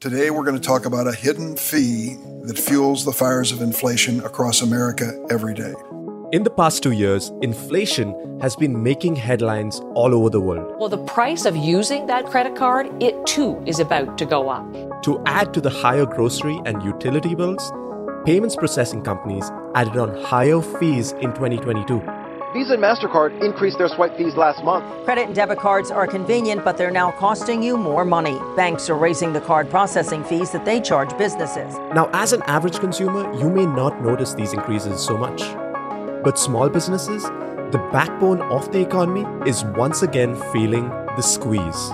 Today, we're going to talk about a hidden fee that fuels the fires of inflation across America every day. In the past two years, inflation has been making headlines all over the world. Well, the price of using that credit card, it too is about to go up. To add to the higher grocery and utility bills, payments processing companies added on higher fees in 2022. Visa and MasterCard increased their swipe fees last month. Credit and debit cards are convenient, but they're now costing you more money. Banks are raising the card processing fees that they charge businesses. Now, as an average consumer, you may not notice these increases so much. But small businesses, the backbone of the economy, is once again feeling the squeeze.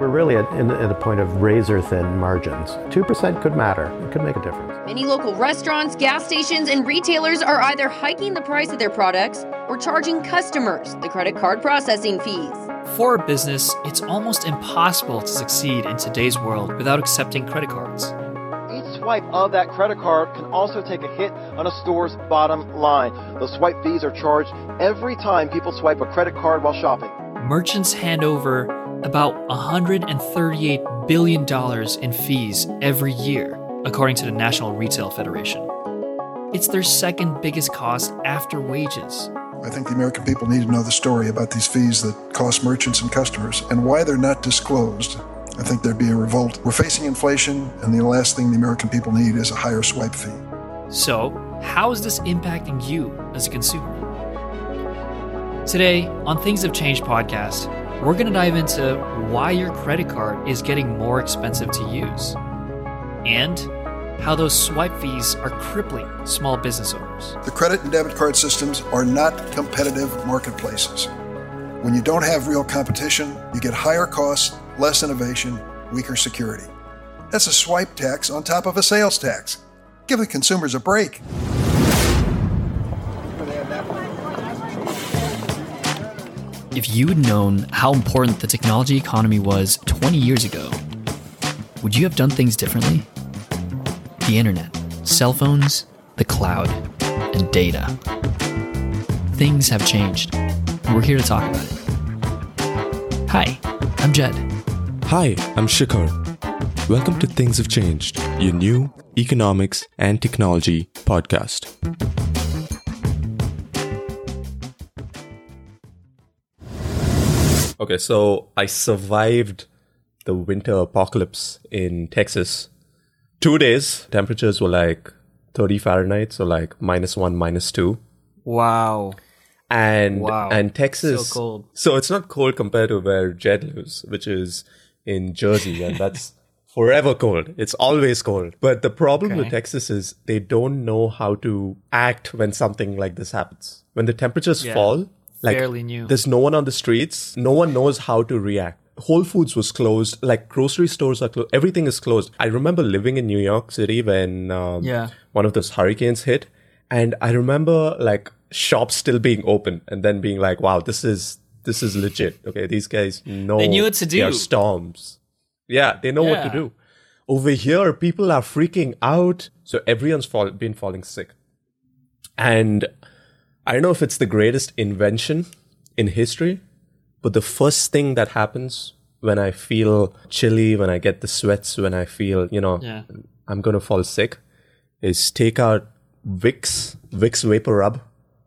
We're really at, in, at a point of razor thin margins. 2% could matter, it could make a difference. Many local restaurants, gas stations, and retailers are either hiking the price of their products or charging customers the credit card processing fees. For a business, it's almost impossible to succeed in today's world without accepting credit cards. Each swipe of that credit card can also take a hit on a store's bottom line. The swipe fees are charged every time people swipe a credit card while shopping. Merchants hand over about $138 billion in fees every year, according to the National Retail Federation. It's their second biggest cost after wages. I think the American people need to know the story about these fees that cost merchants and customers and why they're not disclosed. I think there'd be a revolt. We're facing inflation, and the last thing the American people need is a higher swipe fee. So, how is this impacting you as a consumer? Today, on Things Have Changed podcast, we're going to dive into why your credit card is getting more expensive to use and how those swipe fees are crippling small business owners. The credit and debit card systems are not competitive marketplaces. When you don't have real competition, you get higher costs, less innovation, weaker security. That's a swipe tax on top of a sales tax. Give the consumers a break. If you'd known how important the technology economy was 20 years ago, would you have done things differently? The internet, cell phones, the cloud, and data. Things have changed. We're here to talk about it. Hi, I'm Jed. Hi, I'm Shikhar. Welcome to Things Have Changed, your new economics and technology podcast. Okay, so I survived the winter apocalypse in Texas. Two days, temperatures were like 30 Fahrenheit, so like minus one, minus two. Wow. And Wow. and Texas, So cold. so it's not cold compared to where Jed lives, which is in Jersey, and that's forever cold. It's always cold. But the problem with Texas is they don't know how to act when something like this happens. When the temperatures Yeah. fall, like Fairly new. there's no one on the streets. No one knows how to react. Whole Foods was closed. Like grocery stores are closed. Everything is closed. I remember living in New York City when um, Yeah. one of those hurricanes hit, and I remember like shops still being open and then being like, "Wow, this is this is legit." Okay, these guys know They knew what to do. storms. Yeah, they know what to do. Over here, people are freaking out. So everyone's fall- been falling sick. And I don't know if it's the greatest invention in history, but the first thing that happens when I feel chilly, when I get the sweats, when I feel, you know, Yeah. I'm going to fall sick, is take out Vicks, Vicks Vapor Rub.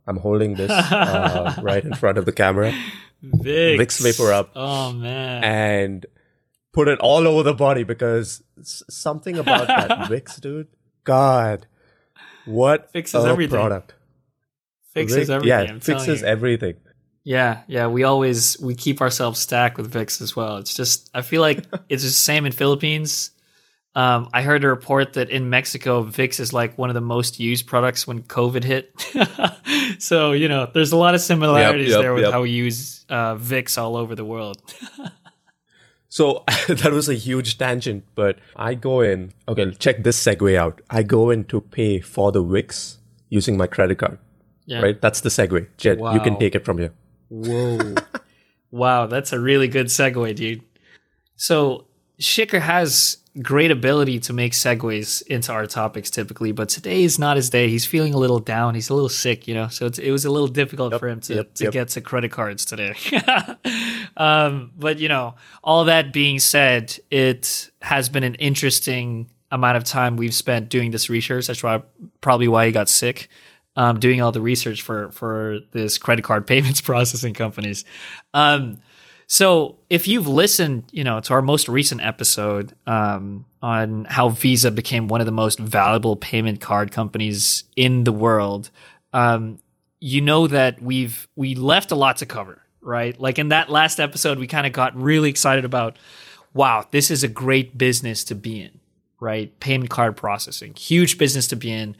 I'm holding this uh, right in front of the camera Vicks. Vicks Vapor Rub. Oh, man. and put it all over the body because something about that Vicks, dude. God, what Fixes a everything. product. Fixes Vic- everything. Yeah, I'm fixes everything. Yeah, yeah. We always we keep ourselves stacked with Vicks as well. It's just I feel like it's the same in Philippines. Um, I heard a report that in Mexico, Vicks is like one of the most used products when COVID hit. so you know, there's a lot of similarities yep, there with yep. how we use uh, Vicks all over the world. So that was a huge tangent, but I go in. Okay, check this segue out. I go in to pay for the Vicks using my credit card. Yeah. Right, that's the segue. Jed, you can take it from here. Whoa. wow, that's a really good segue, dude. So Shikhar has great ability to make segues into our topics typically, but today is not his day. He's feeling a little down. He's a little sick, you know, so it was a little difficult yep, for him to, yep, to yep. get to credit cards today. um, but, you know, all that being said, it has been an interesting amount of time we've spent doing this research. That's why probably why he got sick. Um, doing all the research for for this credit card payments processing companies. Um, so if you've listened, you know, to our most recent episode um, on how Visa became one of the most valuable payment card companies in the world, um, you know that we've we left a lot to cover, right? Like in that last episode, we kind of got really excited about, wow, this is a great business to be in, right? Payment card processing, huge business to be in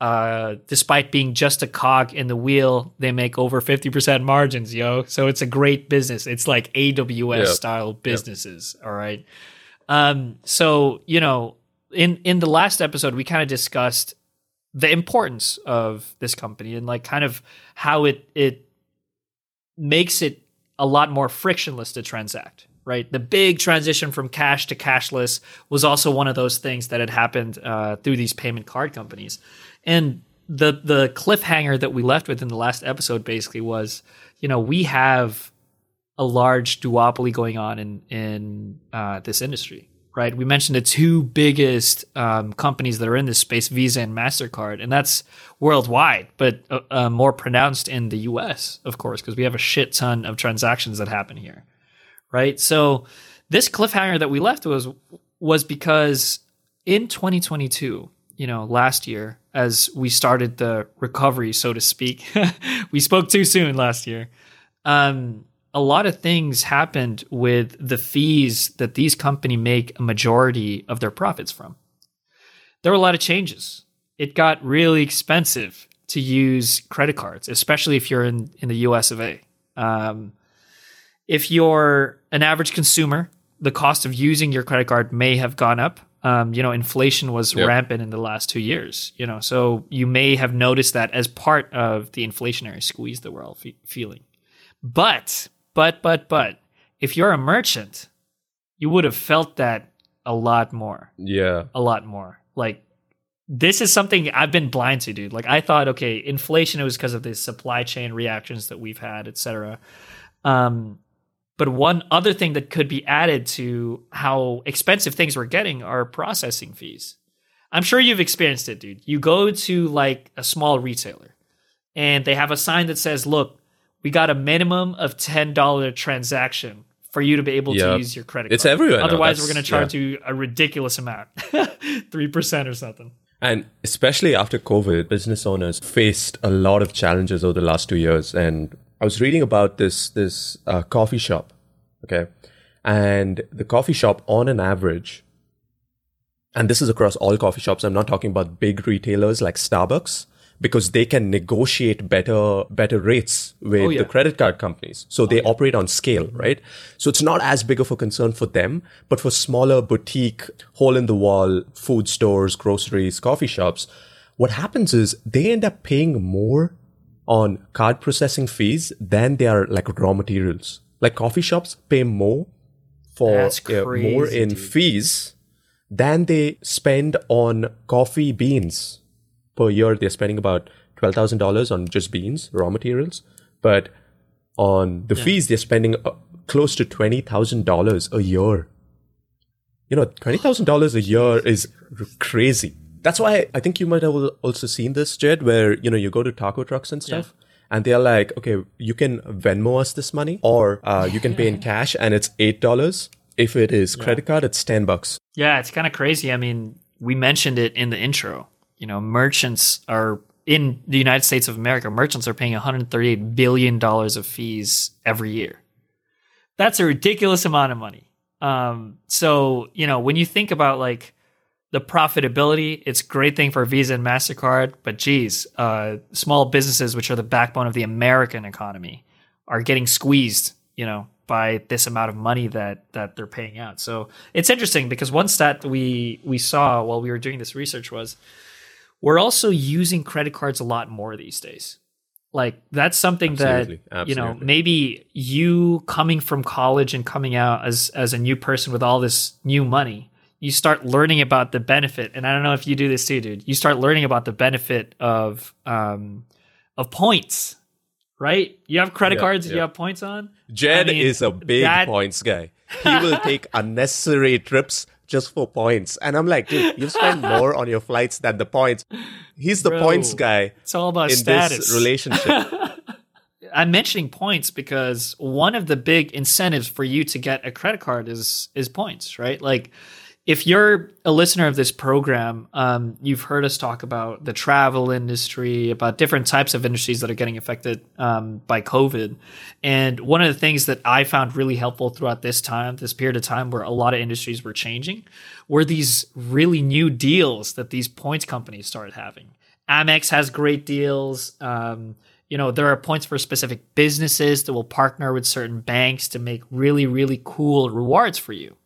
uh, despite being just a cog in the wheel, they make over 50% margins, yo. So it's a great business. It's like AWS yep. style businesses. Yep. All right. Um, so, you know, in, in the last episode, we kind of discussed the importance of this company and like kind of how it, it makes it a lot more frictionless to transact right? The big transition from cash to cashless was also one of those things that had happened uh, through these payment card companies. And the the cliffhanger that we left with in the last episode basically was, you know, we have a large duopoly going on in in uh, this industry, right? We mentioned the two biggest um, companies that are in this space, Visa and Mastercard, and that's worldwide, but uh, uh, more pronounced in the U.S., of course, because we have a shit ton of transactions that happen here, right? So this cliffhanger that we left was was because in 2022 you know, last year as we started the recovery, so to speak. we spoke too soon last year. Um, a lot of things happened with the fees that these companies make a majority of their profits from. There were a lot of changes. It got really expensive to use credit cards, especially if you're in, in the US of A. Um, if you're an average consumer, the cost of using your credit card may have gone up um, you know, inflation was yep. rampant in the last two years. You know, so you may have noticed that as part of the inflationary squeeze that we're all fe- feeling. But, but, but, but, if you're a merchant, you would have felt that a lot more. Yeah, a lot more. Like this is something I've been blind to, dude. Like I thought, okay, inflation it was because of the supply chain reactions that we've had, etc. Um, but one other thing that could be added to how expensive things we're getting are processing fees. I'm sure you've experienced it, dude. You go to like a small retailer and they have a sign that says, look, we got a minimum of $10 transaction for you to be able to use your credit card. It's everywhere. Otherwise, we're going to charge yeah. you a ridiculous amount 3% or something. And especially after COVID, business owners faced a lot of challenges over the last two years. And I was reading about this this uh, coffee shop, okay, and the coffee shop on an average, and this is across all coffee shops. I'm not talking about big retailers like Starbucks because they can negotiate better better rates with oh, yeah. the credit card companies. So they oh, yeah. operate on scale, right? So it's not as big of a concern for them, but for smaller boutique, hole in the wall food stores, groceries, coffee shops, what happens is they end up paying more on card processing fees than they are like raw materials. Like coffee shops pay more for uh, more in dude. fees than they spend on coffee beans per year. They're spending about twelve thousand dollars on just beans, raw materials, but on the yeah. fees they're spending uh, close to twenty thousand dollars a year. You know, twenty thousand dollars a year is crazy. That's why I think you might have also seen this, Jed, where you know you go to taco trucks and stuff. Yeah. And they're like, okay, you can Venmo us this money, or uh, you can pay in cash, and it's eight dollars. If it is credit yeah. card, it's ten bucks. Yeah, it's kind of crazy. I mean, we mentioned it in the intro. You know, merchants are in the United States of America. Merchants are paying 138 billion dollars of fees every year. That's a ridiculous amount of money. Um, so you know, when you think about like the profitability, it's a great thing for Visa and MasterCard, but geez, uh, small businesses, which are the backbone of the American economy, are getting squeezed, you know, by this amount of money that that they're paying out. So it's interesting because one stat that we we saw while we were doing this research was we're also using credit cards a lot more these days. Like that's something Absolutely. that Absolutely. you know maybe you coming from college and coming out as as a new person with all this new money you start learning about the benefit. And I don't know if you do this too, dude. You start learning about the benefit of um, of points, right? You have credit cards you have points on. Jed I mean, is a big that... points guy. He will take unnecessary trips just for points. And I'm like, dude, you spend more on your flights than the points. He's the Bro, points guy. It's all about in status. this relationship. I'm mentioning points because one of the big incentives for you to get a credit card is is points, right? Like if you're a listener of this program, um, you've heard us talk about the travel industry, about different types of industries that are getting affected um, by COVID. And one of the things that I found really helpful throughout this time, this period of time where a lot of industries were changing, were these really new deals that these points companies started having. Amex has great deals. Um, you know, there are points for specific businesses that will partner with certain banks to make really, really cool rewards for you.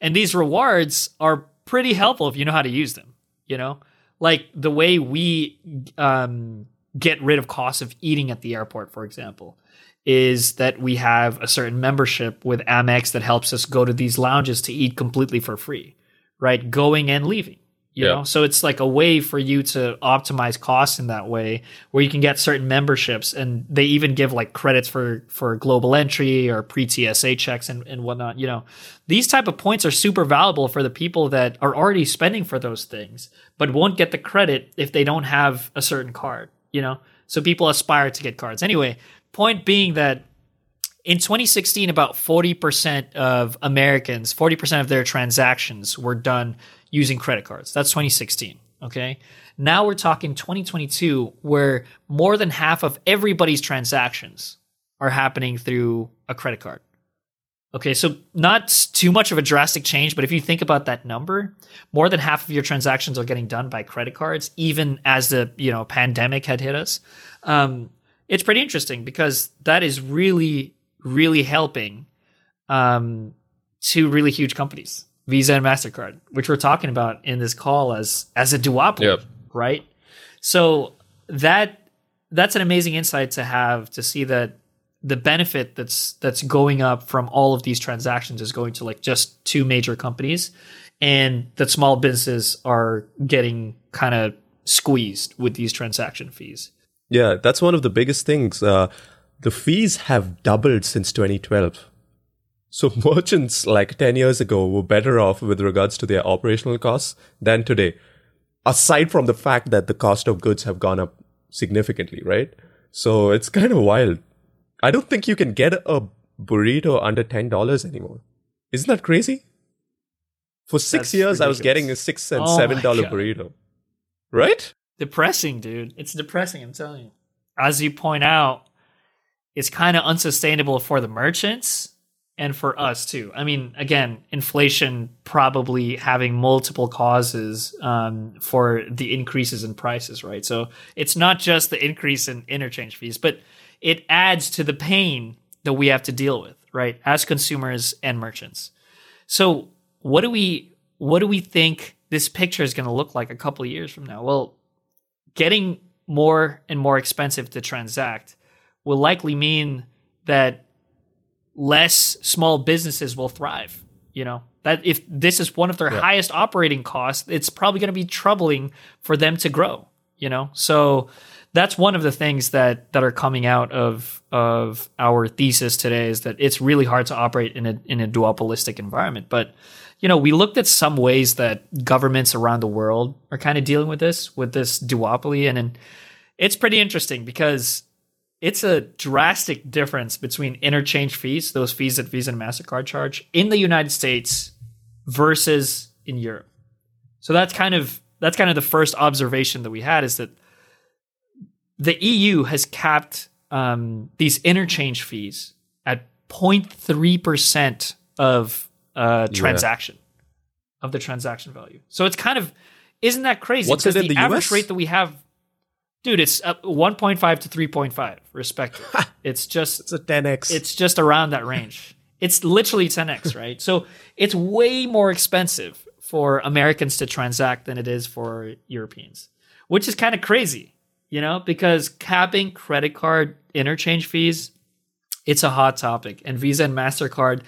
And these rewards are pretty helpful if you know how to use them, you know? Like the way we um, get rid of costs of eating at the airport, for example, is that we have a certain membership with Amex that helps us go to these lounges to eat completely for free, right? Going and leaving you yeah. know? So it's like a way for you to optimize costs in that way where you can get certain memberships and they even give like credits for for global entry or pre-tsa checks and, and whatnot you know? These type of points are super valuable for the people that are already spending for those things but won't get the credit if they don't have a certain card you know? So people aspire to get cards. Anyway point being that in 2016 about 40% of americans 40% of their transactions were done using credit cards. That's 2016. Okay. Now we're talking 2022, where more than half of everybody's transactions are happening through a credit card. Okay, so not too much of a drastic change, but if you think about that number, more than half of your transactions are getting done by credit cards, even as the you know pandemic had hit us. Um, it's pretty interesting because that is really, really helping um, two really huge companies. Visa and Mastercard, which we're talking about in this call as as a duopoly, yep. right? So that that's an amazing insight to have to see that the benefit that's that's going up from all of these transactions is going to like just two major companies, and that small businesses are getting kind of squeezed with these transaction fees. Yeah, that's one of the biggest things. Uh, the fees have doubled since 2012 so merchants like 10 years ago were better off with regards to their operational costs than today. Aside from the fact that the cost of goods have gone up significantly, right? So it's kind of wild. I don't think you can get a burrito under $10 anymore. Isn't that crazy? For six That's years, ridiculous. I was getting a six and oh seven dollar burrito. Right? Depressing, dude. It's depressing, I'm telling you. As you point out, it's kind of unsustainable for the merchants and for us too. I mean, again, inflation probably having multiple causes um, for the increases in prices, right? So it's not just the increase in interchange fees, but it adds to the pain that we have to deal with, right, as consumers and merchants. So what do we what do we think this picture is going to look like a couple of years from now? Well, getting more and more expensive to transact will likely mean that less small businesses will thrive. You know, that if this is one of their yeah. highest operating costs, it's probably going to be troubling for them to grow, you know? So that's one of the things that that are coming out of of our thesis today is that it's really hard to operate in a in a duopolistic environment. But you know, we looked at some ways that governments around the world are kind of dealing with this with this duopoly and, and it's pretty interesting because it's a drastic difference between interchange fees, those fees that Visa and MasterCard charge in the United States versus in Europe. So that's kind of that's kind of the first observation that we had is that the EU has capped um, these interchange fees at 0.3% of uh, transaction yeah. of the transaction value. So it's kind of isn't that crazy? What's it in the, the average US? rate that we have dude it's 1.5 to 3.5 respectively it's just it's a 10x it's just around that range. It's literally 10x right? So it's way more expensive for americans to transact than it is for europeans which is kind of crazy you know because capping credit card interchange fees it's a hot topic. And visa and mastercard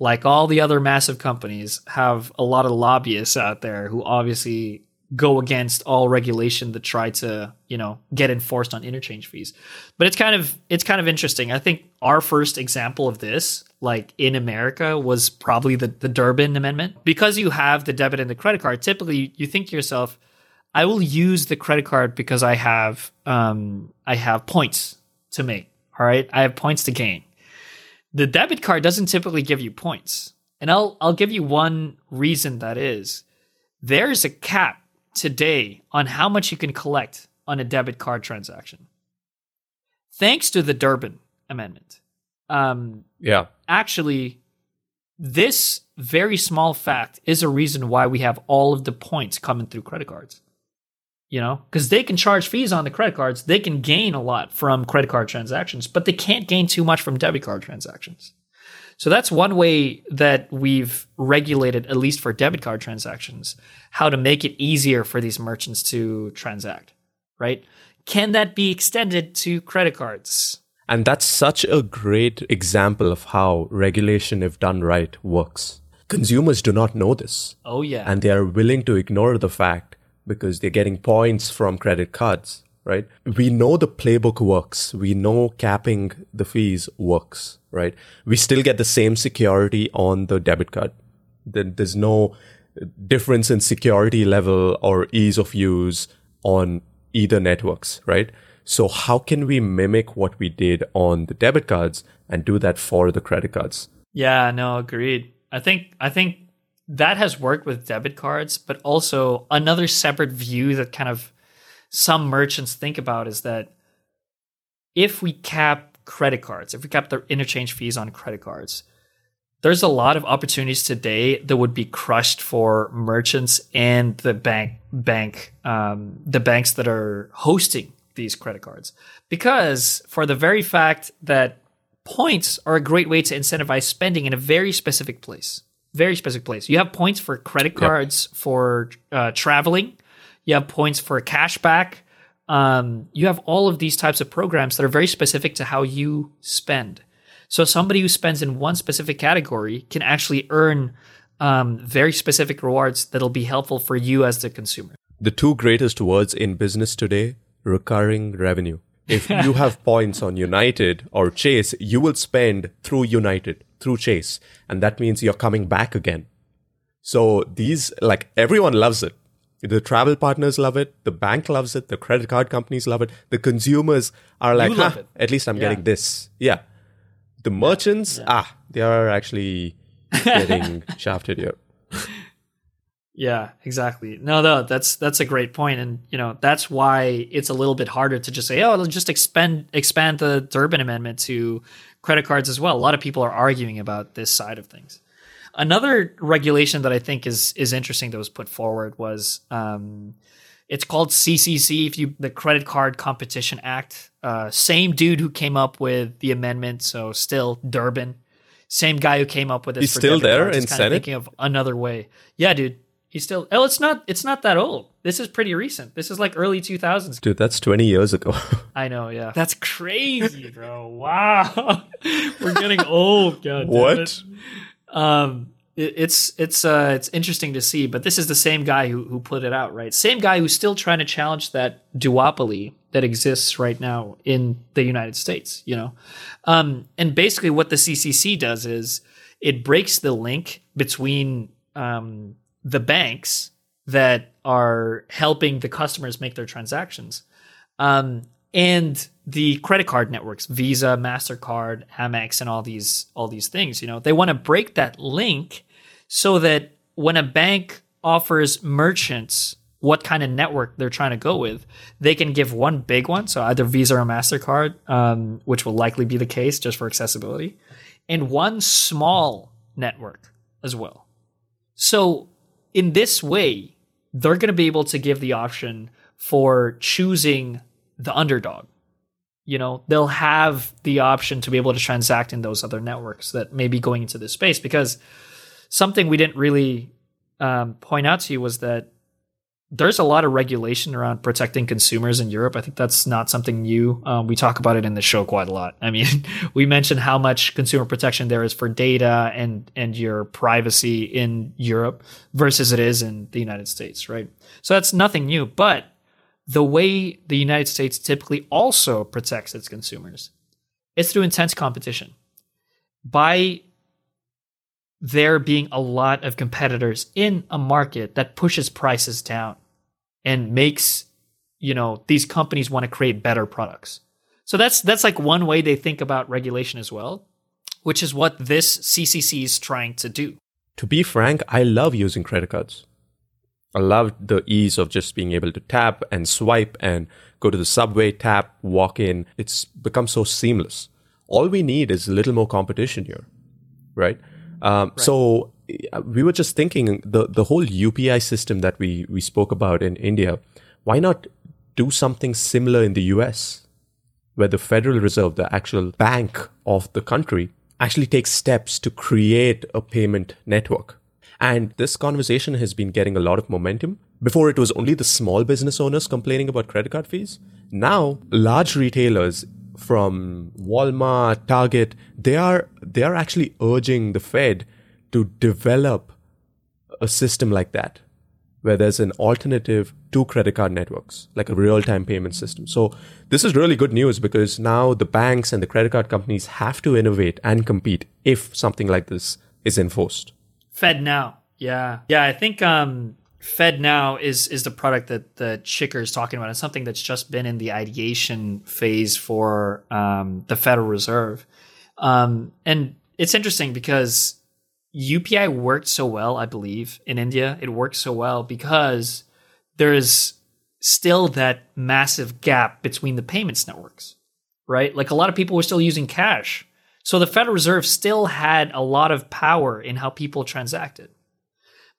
like all the other massive companies, have a lot of lobbyists out there who obviously go against all regulation that try to you know get enforced on interchange fees. But it's kind of it's kind of interesting. I think our first example of this like in america was probably the, the durbin amendment. Because you have the debit and the credit card typically you think to yourself i will use the credit card because i have um i have points to make all right? I have points to gain. The debit card doesn't typically give you points. And i'll i'll give you one reason that is. There's a cap today on how much you can collect on a debit card transaction. Thanks to the Durbin Amendment. Um, yeah. Actually, this very small fact is a reason why we have all of the points coming through credit cards. You know, because they can charge fees on the credit cards, they can gain a lot from credit card transactions, but they can't gain too much from debit card transactions. So that's one way that we've regulated, at least for debit card transactions, how to make it easier for these merchants to transact, right? Can that be extended to credit cards? And that's such a great example of how regulation, if done right, works. Consumers do not know this. Oh, yeah. And they are willing to ignore the fact because they're getting points from credit cards, right? We know the playbook works. We know capping the fees works right? We still get the same security on the debit card. Then there's no difference in security level or ease of use on either networks, right? So how can we mimic what we did on the debit cards and do that for the credit cards? Yeah, no, agreed. I think I think that has worked with debit cards, but also another separate view that kind of some merchants think about is that if we cap credit cards, if we cap the interchange fees on credit cards, there's a lot of opportunities today that would be crushed for merchants and the bank bank um, the banks that are hosting these credit cards. Because for the very fact that points are a great way to incentivize spending in a very specific place very specific place. You have points for credit cards yep. for uh, traveling you have points for cashback um, you have all of these types of programs that are very specific to how you spend. So somebody who spends in one specific category can actually earn um, very specific rewards that'll be helpful for you as the consumer. The two greatest words in business today recurring revenue. If you have points on United or Chase, you will spend through United, through Chase. And that means you're coming back again. So these, like, everyone loves it. The travel partners love it. The bank loves it. The credit card companies love it. The consumers are like, huh, at least I'm yeah. getting this. Yeah. The merchants, yeah. ah, they are actually getting shafted here. Yeah, exactly. No, no, that's that's a great point, and you know that's why it's a little bit harder to just say, oh, let's just expand expand the Durbin Amendment to credit cards as well. A lot of people are arguing about this side of things. Another regulation that I think is is interesting that was put forward was um, it's called CCC. If you the Credit Card Competition Act, uh, same dude who came up with the amendment, so still Durbin, same guy who came up with it. He's still there cards, in Senate. Thinking of another way, yeah, dude. He's still. Oh, it's not. It's not that old. This is pretty recent. This is like early two thousands. Dude, that's twenty years ago. I know. Yeah, that's crazy, bro. Wow, we're getting old. God what? Um, it, it's it's uh it's interesting to see, but this is the same guy who who put it out, right? Same guy who's still trying to challenge that duopoly that exists right now in the United States, you know. Um, and basically, what the CCC does is it breaks the link between um, the banks that are helping the customers make their transactions um, and the credit card networks visa mastercard amex and all these all these things you know they want to break that link so that when a bank offers merchants what kind of network they're trying to go with they can give one big one so either visa or mastercard um, which will likely be the case just for accessibility and one small network as well. So in this way they're going to be able to give the option for choosing the underdog. You know, they'll have the option to be able to transact in those other networks that may be going into this space because something we didn't really um, point out to you was that there's a lot of regulation around protecting consumers in Europe. I think that's not something new. Um, we talk about it in the show quite a lot. I mean, we mentioned how much consumer protection there is for data and and your privacy in Europe versus it is in the United States, right? So that's nothing new. But the way the United States typically also protects its consumers is through intense competition. By there being a lot of competitors in a market that pushes prices down and makes you know these companies want to create better products. So that's that's like one way they think about regulation as well which is what this ccc is trying to do. To be frank i love using credit cards i love the ease of just being able to tap and swipe and go to the subway tap walk in it's become so seamless all we need is a little more competition here right um, right. So uh, we were just thinking the the whole UPI system that we we spoke about in India. Why not do something similar in the US, where the Federal Reserve, the actual bank of the country, actually takes steps to create a payment network. And this conversation has been getting a lot of momentum. Before it was only the small business owners complaining about credit card fees. Now, large retailers from Walmart, Target, they are they are actually urging the Fed to develop a system like that where there's an alternative to credit card networks, like a real-time payment system. So this is really good news because now the banks and the credit card companies have to innovate and compete if something like this is enforced. FedNow. Yeah. Yeah, I think um FedNow is is the product that the Shikhar is talking about. It's something that's just been in the ideation phase for um, the Federal Reserve, um, and it's interesting because UPI worked so well. I believe in India, it works so well because there is still that massive gap between the payments networks, right? Like a lot of people were still using cash, so the Federal Reserve still had a lot of power in how people transacted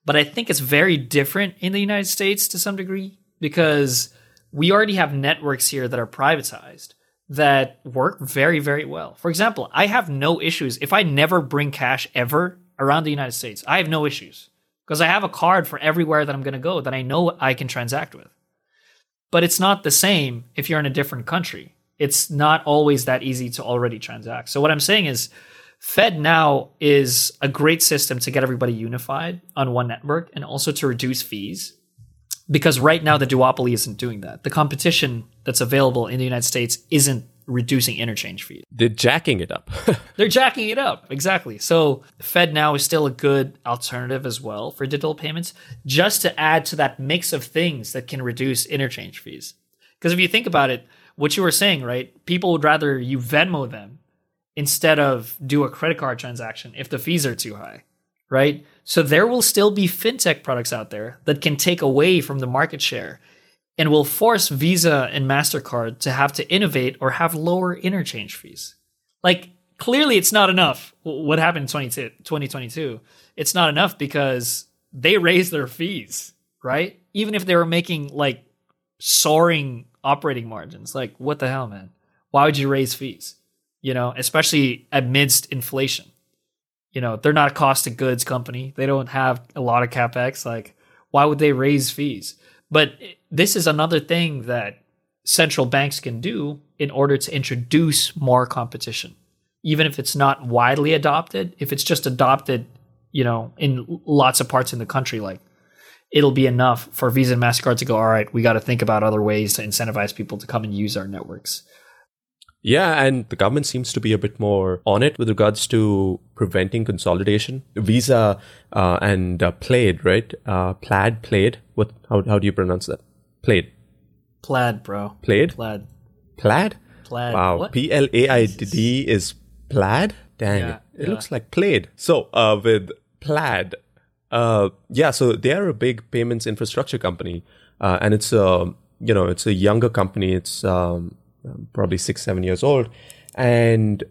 but I think it's very different in the United States to some degree because we already have networks here that are privatized that work very, very well. For example, I have no issues if I never bring cash ever around the United States. I have no issues because I have a card for everywhere that I'm going to go that I know I can transact with. But it's not the same if you're in a different country. It's not always that easy to already transact. So what I'm saying is FedNow is a great system to get everybody unified on one network and also to reduce fees. Because right now the duopoly isn't doing that. The competition that's available in the United States isn't reducing interchange fees. They're jacking it up. They're jacking it up, exactly. So FedNow is still a good alternative as well for digital payments, just to add to that mix of things that can reduce interchange fees. Because if you think about it, what you were saying, right? People would rather you Venmo them instead of do a credit card transaction if the fees are too high, right? So there will still be fintech products out there that can take away from the market share and will force Visa and MasterCard to have to innovate or have lower interchange fees. Like, clearly, it's not enough. What happened in 2022? It's not enough because they raised their fees, right? Even if they were making like soaring operating margins. Like, what the hell, man? Why would you raise fees? you know, especially amidst inflation. You know, they're not a cost of goods company. They don't have a lot of capex. Like, why would they raise fees? But this is another thing that central banks can do in order to introduce more competition. Even if it's not widely adopted, if it's just adopted, you know, in lots of parts in the country, like it'll be enough for Visa and MasterCard to go, all right, we got to think about other ways to incentivize people to come and use our networks. Yeah, and the government seems to be a bit more on it with regards to preventing consolidation. Visa uh, and uh, Plaid, right? Uh, Plaid, Plaid. What? How, how do you pronounce that? Plaid. Plaid, bro. Plaid. Plaid. Plaid. Plaid. Wow. P L A I D is Plaid. Dang, yeah, it, yeah. looks like Plaid. So, uh, with Plaid, uh, yeah. So they are a big payments infrastructure company, uh, and it's a you know it's a younger company. It's um, probably six, seven years old. And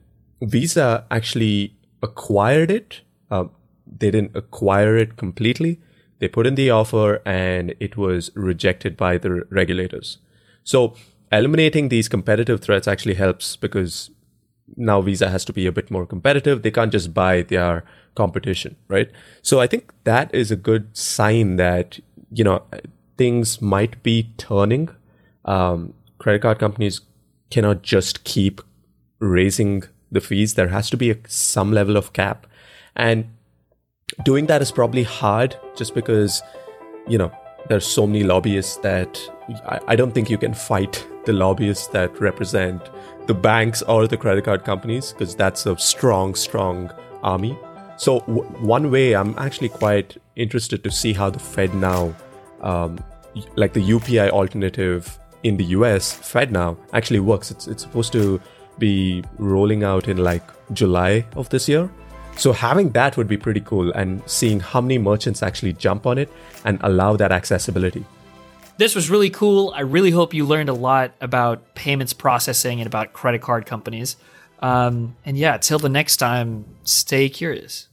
Visa actually acquired it. Uh, they didn't acquire it completely. They put in the offer and it was rejected by the regulators. So eliminating these competitive threats actually helps because now Visa has to be a bit more competitive. They can't just buy their competition, right? So I think that is a good sign that, you know, things might be turning. Um, credit card companies cannot just keep raising the fees. There has to be a, some level of cap. And doing that is probably hard just because, you know, there's so many lobbyists that I, I don't think you can fight the lobbyists that represent the banks or the credit card companies because that's a strong, strong army. So, w- one way I'm actually quite interested to see how the FedNow, um, like the UPI alternative in the US, FedNow actually works. It's, it's supposed to be rolling out in like July of this year. So having that would be pretty cool and seeing how many merchants actually jump on it and allow that accessibility. This was really cool. I really hope you learned a lot about payments processing and about credit card companies. Um, and yeah, till the next time, stay curious.